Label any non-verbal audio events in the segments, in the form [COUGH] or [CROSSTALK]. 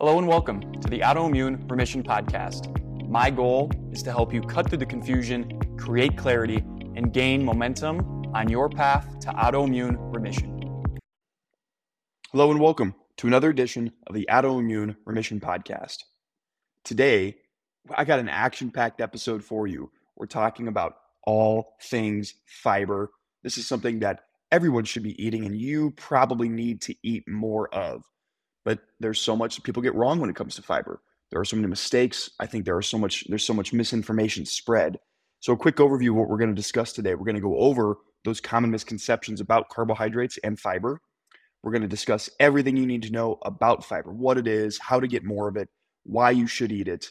Hello and welcome to the Autoimmune Remission Podcast. My goal is to help you cut through the confusion, create clarity, and gain momentum on your path to autoimmune remission. Hello and welcome to another edition of the Autoimmune Remission Podcast. Today, I got an action packed episode for you. We're talking about all things fiber. This is something that everyone should be eating, and you probably need to eat more of. But there's so much people get wrong when it comes to fiber. There are so many mistakes. I think there are so much there's so much misinformation spread. So a quick overview of what we're going to discuss today. We're going to go over those common misconceptions about carbohydrates and fiber. We're going to discuss everything you need to know about fiber, what it is, how to get more of it, why you should eat it.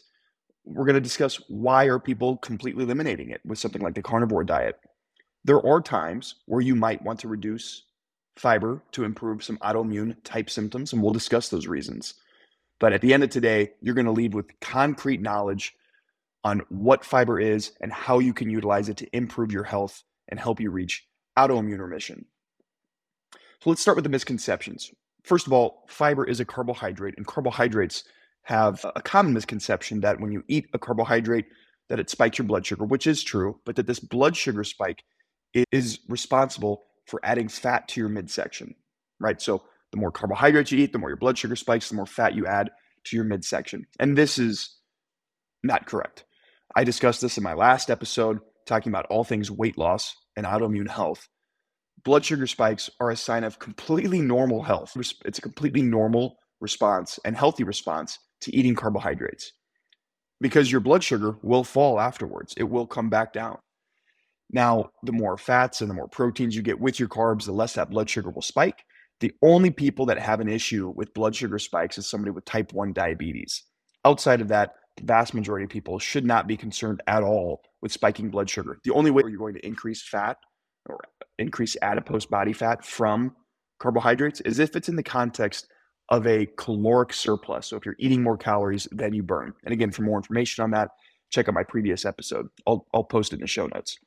We're going to discuss why are people completely eliminating it with something like the carnivore diet. There are times where you might want to reduce fiber to improve some autoimmune type symptoms, and we'll discuss those reasons. But at the end of today, you're going to leave with concrete knowledge on what fiber is and how you can utilize it to improve your health and help you reach autoimmune remission. So let's start with the misconceptions. First of all, fiber is a carbohydrate, and carbohydrates have a common misconception that when you eat a carbohydrate, that it spikes your blood sugar, which is true, but that this blood sugar spike is responsible for adding fat to your midsection, right? So the more carbohydrates you eat, the more your blood sugar spikes, the more fat you add to your midsection. And this is not correct. I discussed this in my last episode, talking about all things weight loss and autoimmune health. Blood sugar spikes are a sign of completely normal health. It's a completely normal response and healthy response to eating carbohydrates because your blood sugar will fall afterwards. It will come back down. Now, the more fats and the more proteins you get with your carbs, the less that blood sugar will spike. The only people that have an issue with blood sugar spikes is somebody with type 1 diabetes. Outside of that, the vast majority of people should not be concerned at all with spiking blood sugar. The only way you're going to increase fat or increase adipose body fat from carbohydrates is if it's in the context of a caloric surplus. So if you're eating more calories than you burn. And again, for more information on that, check out my previous episode. I'll, I'll post it in the show notes.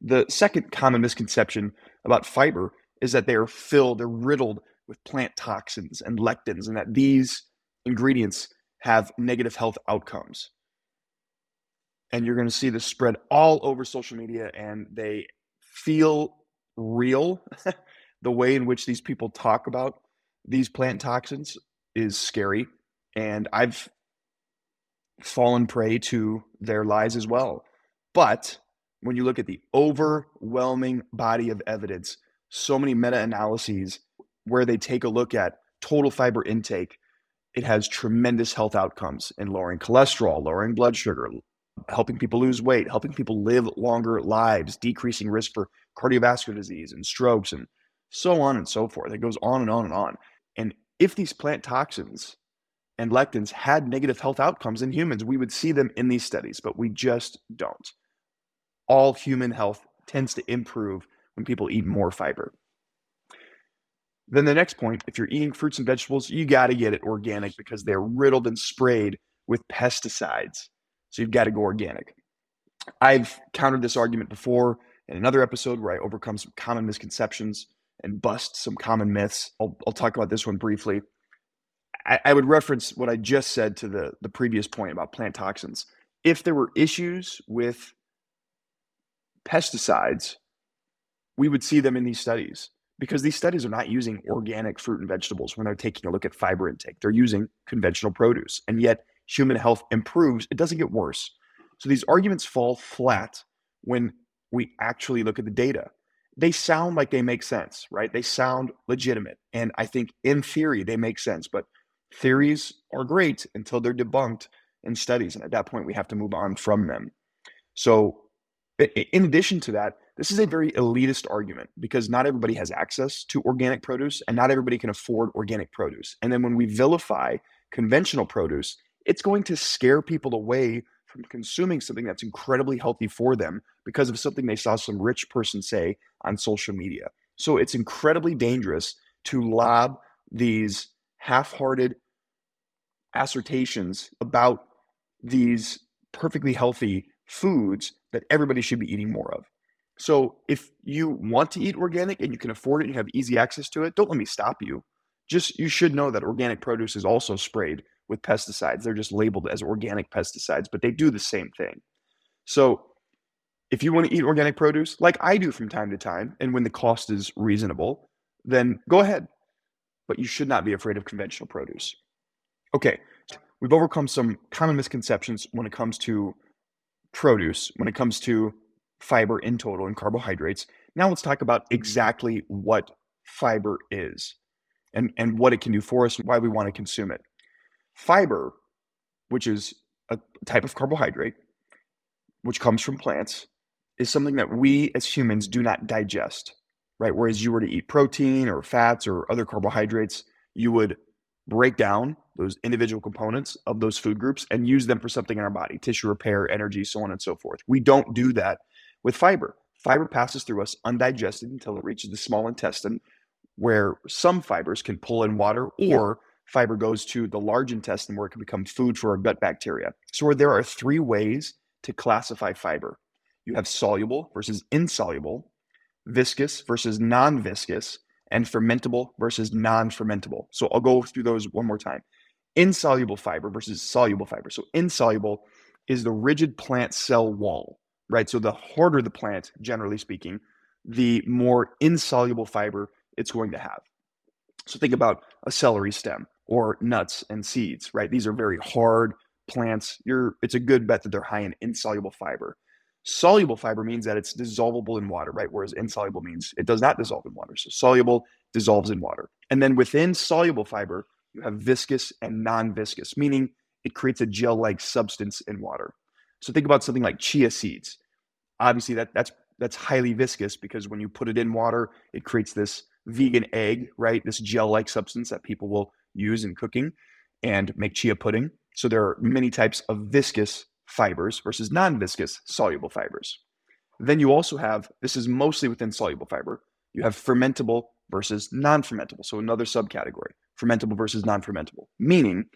The second common misconception about fiber is that they are filled, they're riddled with plant toxins and lectins, and that these ingredients have negative health outcomes. And you're going to see this spread all over social media, and they feel real. [LAUGHS] the way in which these people talk about these plant toxins is scary. And I've fallen prey to their lies as well. But when you look at the overwhelming body of evidence, so many meta analyses where they take a look at total fiber intake, it has tremendous health outcomes in lowering cholesterol, lowering blood sugar, helping people lose weight, helping people live longer lives, decreasing risk for cardiovascular disease and strokes, and so on and so forth. It goes on and on and on. And if these plant toxins and lectins had negative health outcomes in humans, we would see them in these studies, but we just don't all human health tends to improve when people eat more fiber. Then the next point, if you're eating fruits and vegetables, you got to get it organic because they're riddled and sprayed with pesticides. So you've got to go organic. I've countered this argument before in another episode where I overcome some common misconceptions and bust some common myths. I'll, I'll talk about this one briefly. I, I would reference what I just said to the, the previous point about plant toxins. If there were issues with pesticides, we would see them in these studies because these studies are not using organic fruit and vegetables when they're taking a look at fiber intake. They're using conventional produce, and yet human health improves. It doesn't get worse. So these arguments fall flat when we actually look at the data. They sound like they make sense, right? They sound legitimate. And I think in theory, they make sense. But theories are great until they're debunked in studies. And at that point, we have to move on from them. So in addition to that, this is a very elitist argument because not everybody has access to organic produce and not everybody can afford organic produce. And then when we vilify conventional produce, it's going to scare people away from consuming something that's incredibly healthy for them because of something they saw some rich person say on social media. So it's incredibly dangerous to lob these half hearted assertions about these perfectly healthy foods that everybody should be eating more of. So if you want to eat organic and you can afford it and you have easy access to it, don't let me stop you. just you should know that organic produce is also sprayed with pesticides. They're just labeled as organic pesticides, but they do the same thing. So if you want to eat organic produce, like I do from time to time, and when the cost is reasonable, then go ahead. But you should not be afraid of conventional produce. Okay, we've overcome some common misconceptions when it comes to produce, when it comes to fiber in total and carbohydrates. Now let's talk about mm-hmm. exactly what fiber is and, and what it can do for us, and why we want to consume it. Fiber, which is a type of carbohydrate, which comes from plants, is something that we as humans do not digest, right? Whereas you were to eat protein or fats or other carbohydrates, you would break down those individual components of those food groups and use them for something in our body, tissue repair, energy, so on and so forth. We don't do that with fiber. Fiber passes through us undigested until it reaches the small intestine, where some fibers can pull in water or fiber goes to the large intestine where it can become food for our gut bacteria. So there are three ways to classify fiber. You have soluble versus insoluble, viscous versus non-viscous, and fermentable versus non-fermentable. So I'll go through those one more time. Insoluble fiber versus soluble fiber. So insoluble is the rigid plant cell wall, right? So the harder the plant, generally speaking, the more insoluble fiber it's going to have. So think about a celery stem or nuts and seeds, right? These are very hard plants. You're it's a good bet that they're high in insoluble fiber. Soluble fiber means that it's dissolvable in water, right? Whereas insoluble means it does not dissolve in water. So soluble dissolves in water. And then within soluble fiber, you have viscous and non-viscous, meaning it creates a gel-like substance in water. So think about something like chia seeds. Obviously, that that's that's highly viscous because when you put it in water, it creates this vegan egg, right? This gel-like substance that people will use in cooking and make chia pudding. So there are many types of viscous fibers versus non-viscous soluble fibers. Then you also have, this is mostly within soluble fiber, you have fermentable versus non-fermentable. So another subcategory, fermentable versus non-fermentable, meaning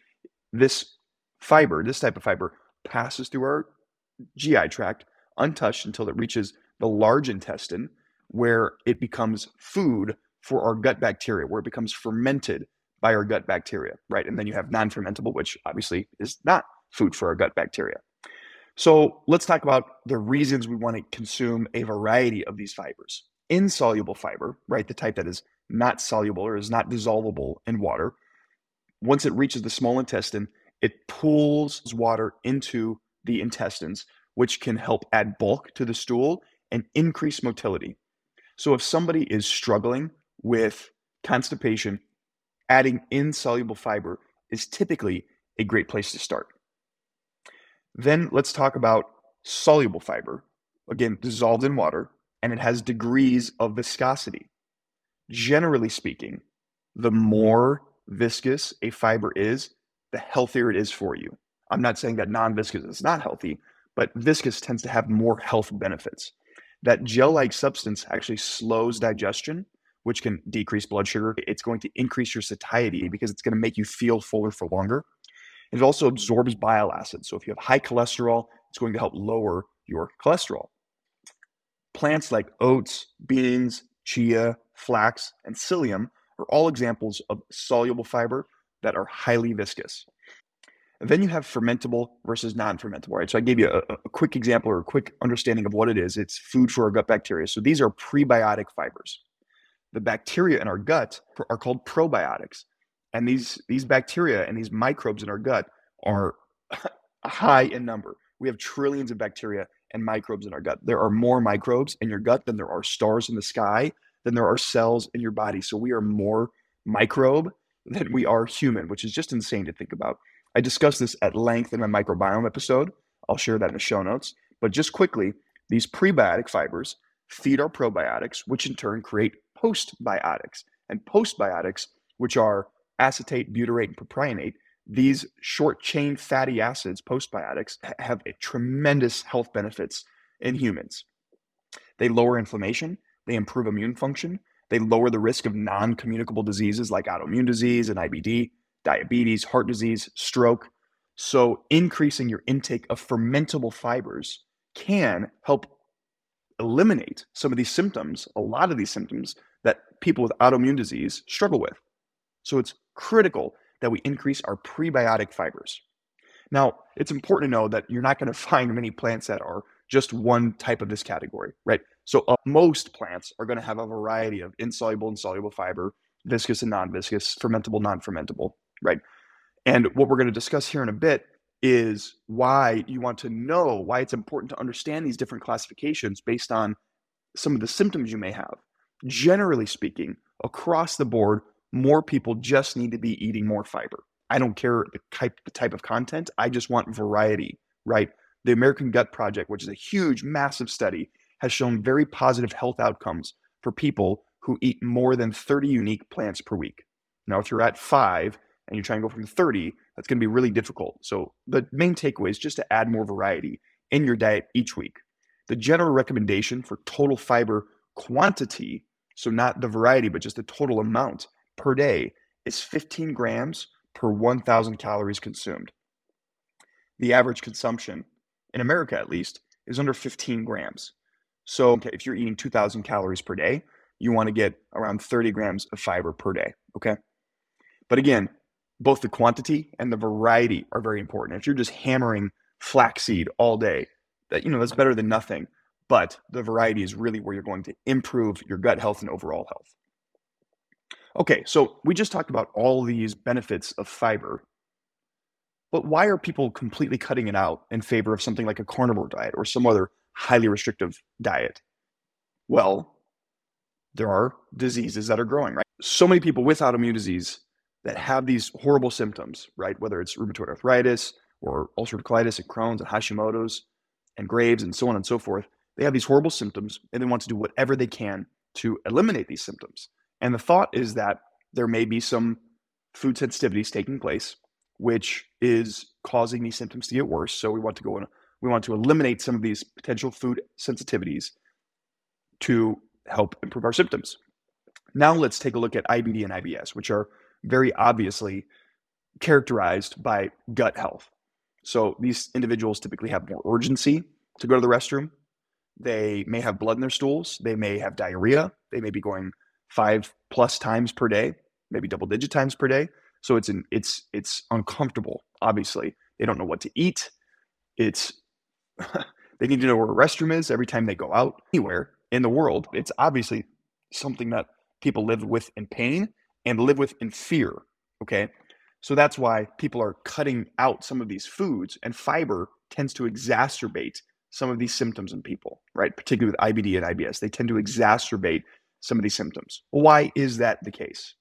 this fiber, this type of fiber passes through our GI tract untouched until it reaches the large intestine where it becomes food for our gut bacteria, where it becomes fermented by our gut bacteria, right? And then you have non fermentable, which obviously is not food for our gut bacteria. So let's talk about the reasons we want to consume a variety of these fibers. Insoluble fiber, right? The type that is not soluble or is not dissolvable in water. Once it reaches the small intestine, it pulls water into the intestines, which can help add bulk to the stool and increase motility. So if somebody is struggling with constipation, adding insoluble fiber is typically a great place to start. Then let's talk about soluble fiber, again, dissolved in water, and it has degrees of viscosity. Generally speaking, the mm-hmm. more viscous a fiber is, the healthier it is for you. I'm not saying that non viscous is not healthy, but viscous tends to have more health benefits. That gel like substance actually slows digestion which can decrease blood sugar. It's going to increase your satiety because it's going to make you feel fuller for longer. It also absorbs bile acids. So if you have high cholesterol, it's going to help lower your cholesterol. Plants like oats, beans, chia, flax, and psyllium are all examples of soluble fiber that are highly viscous. And then you have fermentable versus non-fermentable, right? So I gave you a, a, quick example or a quick understanding of what it is. It's food for our gut bacteria. So these are prebiotic fibers the bacteria in our gut are called probiotics. And these, these bacteria and these microbes in our gut are [LAUGHS] high in number. We have trillions of bacteria and microbes in our gut. There are more microbes in your gut than there are stars in the sky, than there are cells in your body. So we are more microbe than we are human, which is just insane to think about. I discussed this at length in my microbiome episode. I'll share that in the show notes. But just quickly, these prebiotic fibers feed our probiotics, which in turn create postbiotics. And postbiotics, which are acetate, butyrate, and propionate, these short chain fatty acids, postbiotics, have tremendous health benefits in humans. They lower inflammation, they improve immune function, they lower the risk of non communicable diseases like autoimmune disease and IBD, diabetes, heart disease, stroke. So, increasing your intake of fermentable fibers can help eliminate some of these symptoms, a lot of these symptoms that people with autoimmune disease struggle with. So it's critical that we increase our prebiotic fibers. Now, it's important to know that you're not going [LAUGHS] to find many plants that are just one type of this category, right? So uh, most plants are going to have a variety of insoluble and soluble fiber, viscous and non-viscous, fermentable, non-fermentable, right? And what we're going to discuss here in a bit is why you want to know why it's important to understand these different classifications based on some of the symptoms you may have. Generally speaking, across the board, more people just need to be eating more fiber. I don't care the type, the type of content, I just want variety, right? The American Gut Project, which is a huge, massive study, has shown very positive health outcomes for people who eat more than 30 unique plants per week. Now, if you're at five and you try and go from 30, that's going to be really difficult. So, the main takeaway is just to add more variety in your diet each week. The general recommendation for total fiber quantity, so not the variety, but just the total amount per day, is 15 grams per 1,000 calories consumed. The average consumption, in America at least, is under 15 grams. So, okay, if you're eating 2,000 calories per day, you want to get around 30 grams of fiber per day. Okay. But again, both the quantity and the variety are very important. If you're just hammering flaxseed all day, that you know that's better than nothing. But the variety is really where you're going to improve your gut health and overall health. Okay, so we just talked about all these benefits of fiber. But why are people completely cutting it out in favor of something like a carnivore diet or some other highly restrictive diet? Well, there are diseases that are growing, right? So many people with autoimmune disease that have these horrible symptoms, right? Whether it's rheumatoid arthritis or ulcerative colitis and Crohn's and Hashimoto's and Graves and so on and so forth. They have these horrible symptoms and they want to do whatever they can to eliminate these symptoms. And the thought is that there may be some food sensitivities taking place, which is causing these symptoms to get worse. So we want to go in, we want to eliminate some of these potential food sensitivities to help improve our symptoms. Now let's take a look at IBD and IBS, which are very obviously characterized by gut health. So these individuals typically have more urgency to go to the restroom. They may have blood in their stools. They may have diarrhea. They may be going five plus times per day, maybe double digit times per day. So it's an it's it's uncomfortable. Obviously, they don't know what to eat. It's [LAUGHS] they need to know where a restroom is every time they go out anywhere in the world. It's obviously something that people live with in pain and live with in fear. Okay. So that's why people are cutting out some of these foods, and fiber tends to exacerbate some of these symptoms in people, right? Particularly with IBD and IBS, they tend to exacerbate some of these symptoms. Why is that the case?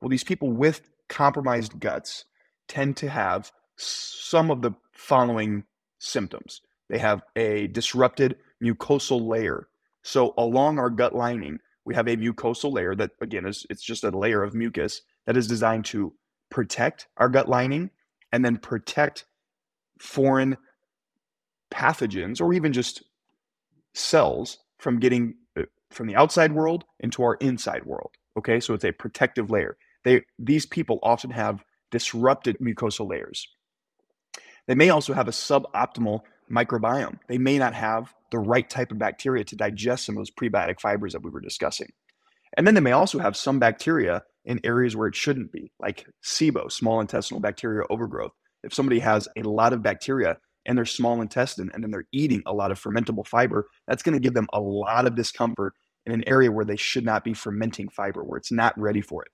Well, these people with compromised guts tend to have some of the following symptoms. They have a disrupted mucosal layer. So along our gut lining, we have a mucosal layer that again is it's just a layer of mucus that is designed to protect our gut lining and then protect foreign pathogens or even just cells from getting uh, from the outside world into our inside world okay so it's a protective layer they these people often have disrupted mucosal layers they may also have a suboptimal microbiome they may not have the right type of bacteria to digest some of those prebiotic fibers that we were discussing and then they may also have some bacteria in areas where it shouldn't be, like SIBO, small intestinal bacterial overgrowth. If somebody has a lot of bacteria in their small intestine and then they're eating a lot of fermentable fiber, that's going to give them a lot of discomfort in an area where they should not be fermenting fiber, where it's not ready for it.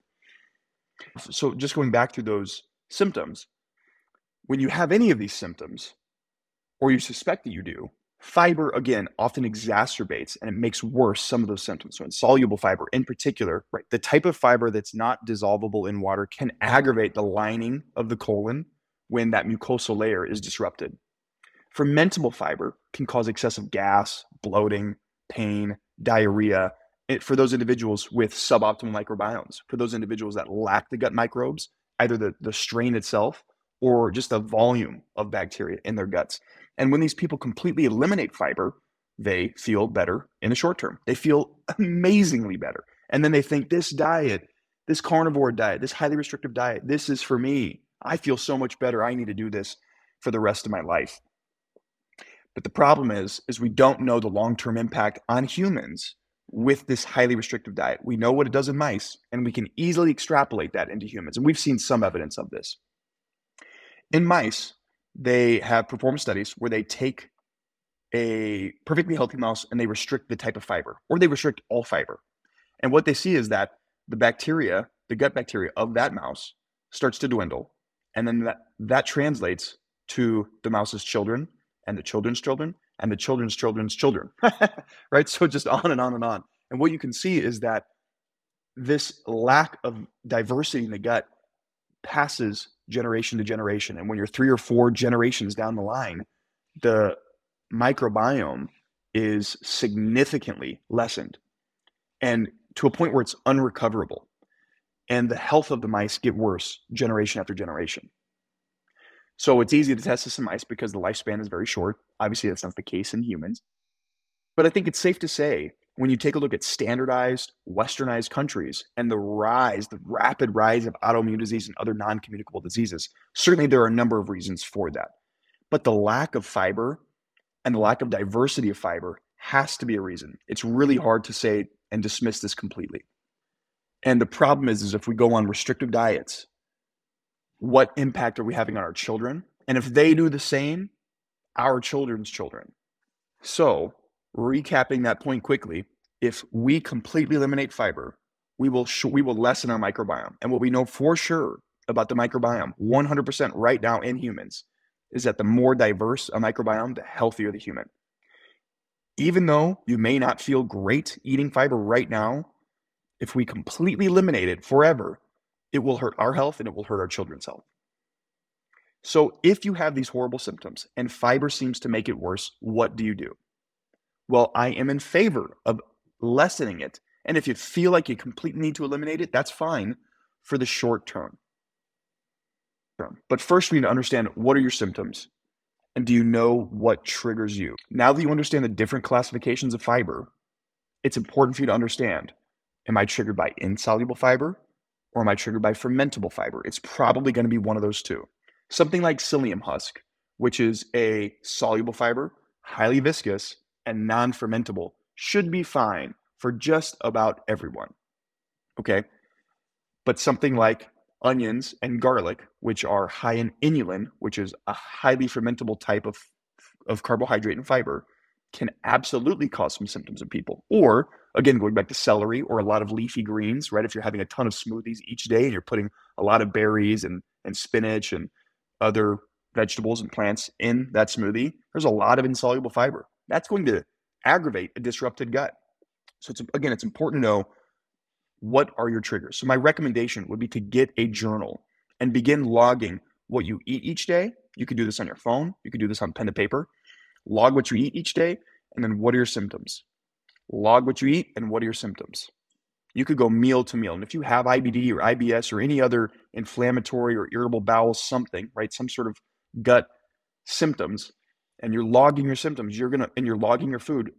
So, just going back through those symptoms, when you have any of these symptoms, or you suspect that you do, Fiber, again, often exacerbates and it makes worse some of those symptoms. So, insoluble fiber in particular, right, the type of fiber that's not dissolvable in water can aggravate the lining of the colon when that mucosal layer is disrupted. Fermentable fiber can cause excessive gas, bloating, pain, diarrhea it, for those individuals with suboptimal microbiomes, for those individuals that lack the gut microbes, either the, the strain itself or just the volume of bacteria in their guts. And when these people completely eliminate fiber, they feel better in the short term. They feel amazingly better. And then they think this diet, this carnivore diet, this highly restrictive diet, this is for me. I feel so much better. I need to do this for the rest of my life. But the problem is is we don't know the long-term impact on humans with this highly restrictive diet. We know what it does in mice, and we can easily extrapolate that into humans. And we've seen some evidence of this. In mice, they have performed studies where they take a perfectly healthy mouse and they restrict the type of fiber, or they restrict all fiber. And what they see is that the bacteria, the gut bacteria of that mouse, starts to dwindle. And then that, that translates to the mouse's children and the children's children and the children's children's children, [LAUGHS] right? So just on and on and on. And what you can see is that this lack of diversity in the gut passes generation to generation. And when you're three or four generations down the line, the microbiome is significantly lessened and to a point where it's unrecoverable. And the health of the mice get worse generation after generation. So it's easy to test this in mice because the lifespan is very short. Obviously, that's not the case in humans. But I think it's safe to say when you take a look at standardized, westernized countries and the rise, the rapid rise of autoimmune disease and other non communicable diseases, certainly there are a number of reasons for that. But the lack of fiber and the lack of diversity of fiber has to be a reason. It's really hard to say and dismiss this completely. And the problem is, is if we go on restrictive diets what impact are we having on our children? And if they do the same, our children's children. So, recapping that point quickly, if we completely eliminate fiber, we will sh- we will lessen our microbiome. And what we know for sure about the microbiome, 100% right now in humans, is that the more diverse a microbiome, the healthier the human. Even though you may not feel great eating fiber right now, if we completely eliminate it forever, it will hurt our health and it will hurt our children's health. So, if you have these horrible symptoms and fiber seems to make it worse, what do you do? Well, I am in favor of lessening it. And if you feel like you completely need to eliminate it, that's fine for the short term. But first, we need to understand what are your symptoms and do you know what triggers you? Now that you understand the different classifications of fiber, it's important for you to understand am I triggered by insoluble fiber or am I triggered by fermentable fiber? It's probably going to be one of those two. Something like psyllium husk, which is a soluble fiber, highly viscous, and non fermentable, should be fine for just about everyone. Okay. But something like onions and garlic, which are high in inulin, which is a highly fermentable type of, of carbohydrate and fiber, can absolutely cause some symptoms in people. Or again, going back to celery or a lot of leafy greens, right? If you're having a ton of smoothies each day and you're putting a lot of berries and, and spinach and other vegetables and plants in that smoothie, there's a lot of insoluble fiber. That's going to aggravate a disrupted gut. So it's again, it's important to know what are your triggers. So my recommendation would be to get a journal and begin logging what you eat each day. You could do this on your phone, you could do this on pen and paper. Log what you eat each day, and then what are your symptoms? Log what you eat and what are your symptoms. You could go meal to meal. And if you have IBD or IBS or any other inflammatory or irritable bowel something, right, some sort of gut symptoms, and you're logging your symptoms, you're gonna and you're logging your food,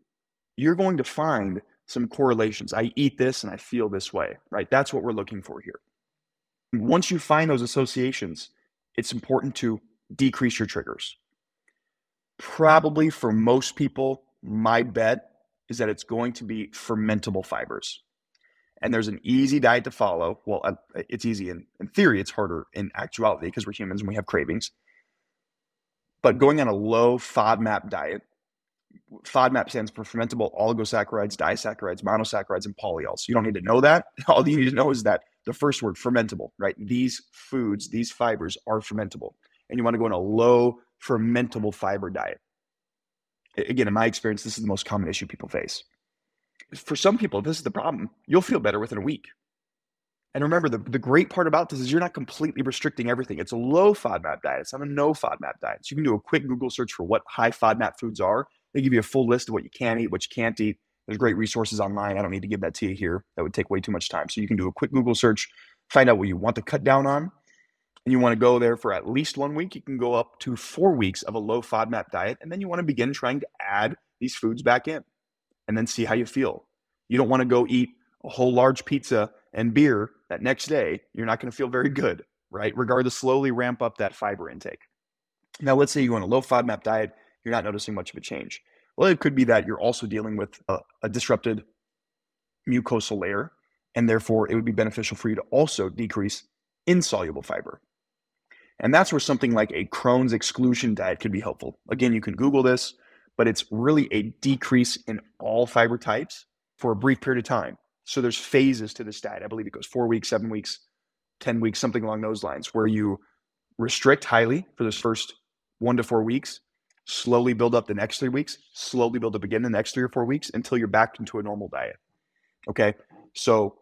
you're going to find some correlations. I eat this and I feel this way, right? That's what we're looking for here. Once you find those associations, it's important to decrease your triggers. Probably for most people, my bet is that it's going to be fermentable fibers. And there's an easy diet to follow. Well, uh, it's easy in, in theory, it's harder in actuality because we're humans and we have cravings. But going on a low FODMAP diet, FODMAP stands for fermentable oligosaccharides, disaccharides, monosaccharides, and polyols. You don't need to know that. [LAUGHS] All you need to know is that the first word, fermentable, right? These foods, these fibers are fermentable. And you want to go on a low fermentable fiber diet again, in my experience, this is the most common issue people face. For some people, this is the problem. You'll feel better within a week. And remember, the, the great part about this is you're not completely restricting everything. It's a low FODMAP diet. It's not a no FODMAP diet. So you can do a quick Google search for what high FODMAP foods are. They give you a full list of what you can eat, what you can't eat. There's great resources online. I don't need to give that to you here. That would take way too much time. So you can do a quick Google search, find out what you want to cut down on, and you want to go there for at least one week, you can go up to four weeks of a low FODMAP diet. And then you want to begin trying to add these foods back in and then see how you feel. You don't want to go eat a whole large pizza and beer that next day. You're not going to feel very good, right? Regardless, slowly ramp up that fiber intake. Now, let's say you go on a low FODMAP diet, you're not noticing much of a change. Well, it could be that you're also dealing with a, a disrupted mucosal layer, and therefore it would be beneficial for you to also decrease insoluble fiber. And that's where something like a Crohn's exclusion diet could be helpful. Again, you can Google this, but it's really a decrease in all fiber types for a brief period of time. So there's phases to this diet. I believe it goes four weeks, seven weeks, 10 weeks, something along those lines, where you restrict highly for those first one to four weeks, slowly build up the next three weeks, slowly build up again the next three or four weeks until you're back into a normal diet. Okay. So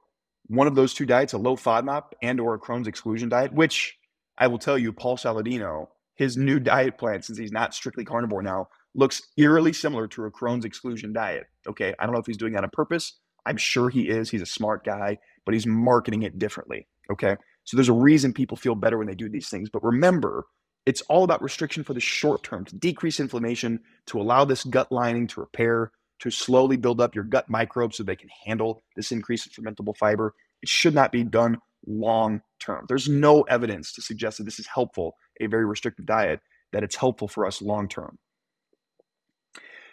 one of those two diets, a low FODMAP and or a Crohn's exclusion diet, which I will tell you, Paul Saladino, his new diet plan, since he's not strictly carnivore now, looks eerily similar to a Crohn's exclusion diet. Okay. I don't know if he's doing that on purpose. I'm sure he is. He's a smart guy, but he's marketing it differently. Okay. So there's a reason people feel better when they do these things. But remember, it's all about restriction for the short term to decrease inflammation, to allow this gut lining to repair, to slowly build up your gut microbes so they can handle this increase in fermentable fiber. It should not be done long term. There's no evidence to suggest that this is helpful, a very restrictive diet, that it's helpful for us long term.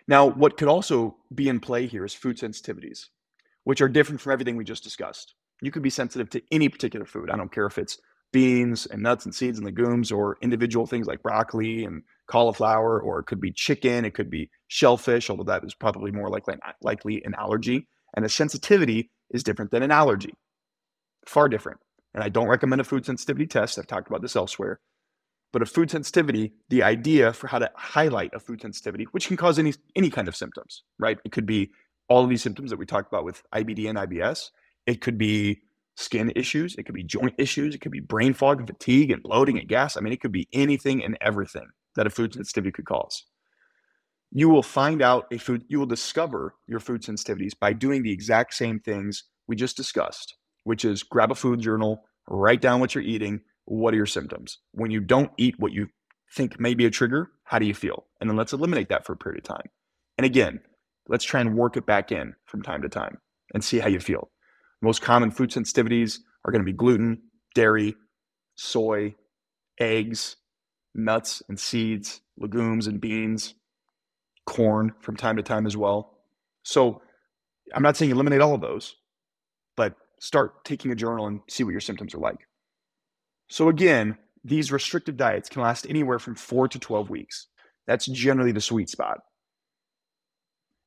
Now, what could also be in play here is food sensitivities, which are different from everything we just discussed. You could be sensitive to any particular food. I don't care if it's beans and nuts and seeds and legumes or individual things like broccoli and cauliflower, or it could be chicken, it could be shellfish, although that is probably more likely, likely an allergy. And a sensitivity is different than an allergy, far different. And I don't recommend a food sensitivity test. I've talked about this elsewhere. But a food sensitivity, the idea for how to highlight a food sensitivity, which can cause any any kind of symptoms, right? It could be all of these symptoms that we talked about with IBD and IBS. It could be skin issues. It could be joint issues. It could be brain fog and fatigue and bloating and gas. I mean, it could be anything and everything that a food sensitivity could cause. You will find out a food, you will discover your food sensitivities by doing the exact same things we just discussed, which is grab a food journal, write down what you're eating. What are your symptoms? When you don't eat what you think may be a trigger, how do you feel? And then let's eliminate that for a period of time. And again, let's try and work it back in from time to time and see how you feel. Most common food sensitivities are going to be gluten, dairy, soy, eggs, nuts and seeds, legumes and beans, corn from time to time as well. So I'm not saying eliminate all of those, start taking a journal and see what your symptoms are like. So again, these restrictive diets can last anywhere from 4 to 12 weeks. That's generally the sweet spot.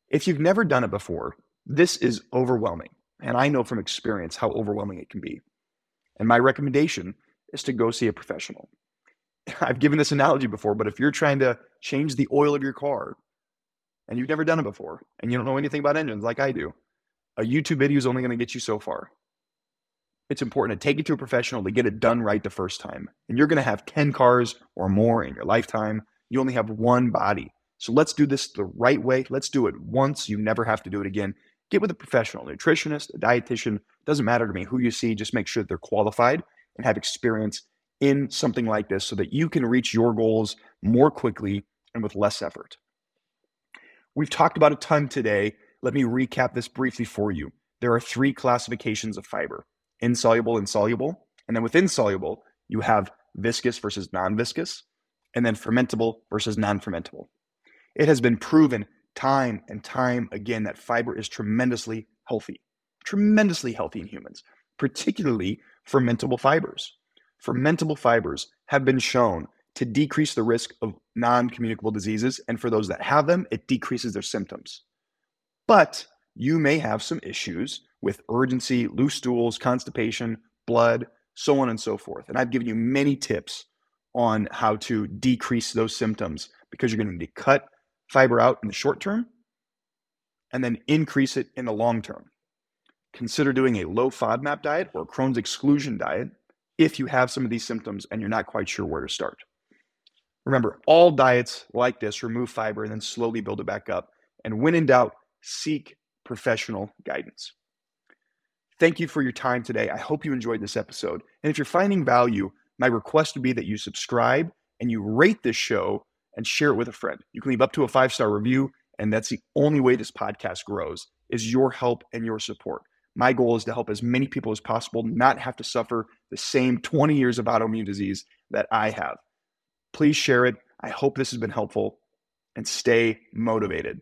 If you've never done it before, this is overwhelming. And I know from experience how overwhelming it can be. And my recommendation is to go see a professional. [LAUGHS] I've given this analogy before, but if you're trying to change the oil of your car and you've never done it before and you don't know anything about engines like I do, a YouTube video is only going to get you so far. It's important to take it to a professional to get it done right the first time. And you're going to have 10 cars or more in your lifetime. You only have one body. So let's do this the right way. Let's do it once. You never have to do it again get with a professional, a nutritionist, a dietitian. Doesn't matter to me who you see, just make sure that they're qualified and have experience in something like this so that you can reach your goals more quickly and with less effort. We've talked about a ton today. Let me recap this briefly for you. There are three classifications of fiber insoluble and soluble. And then within soluble, you have viscous versus non viscous, and then fermentable versus non fermentable. It has been proven time and time again that fiber is tremendously healthy, tremendously healthy in humans, particularly fermentable fibers. Fermentable fibers have been shown to decrease the risk of non communicable diseases, and for those that have them, it decreases their symptoms. But you may have some issues with urgency, loose stools, constipation, blood, so on and so forth. And I've given you many tips on how to decrease those symptoms because you're going to need to cut fiber out in the short term and then increase it in the long term. Consider doing a low FODMAP diet or Crohn's exclusion diet if you have some of these symptoms and you're not quite sure where to start. Remember, all diets like this remove fiber and then slowly build it back up. And when in doubt, seek professional guidance. Thank you for your time today. I hope you enjoyed this episode. And if you're finding value, my request would be that you subscribe and you rate this show and share it with a friend. You can leave up to a five star review, and that's the only way this podcast grows is your help and your support. My goal is to help as many people as possible not have to suffer the same 20 years of autoimmune disease that I have. Please share it. I hope this has been helpful and stay motivated.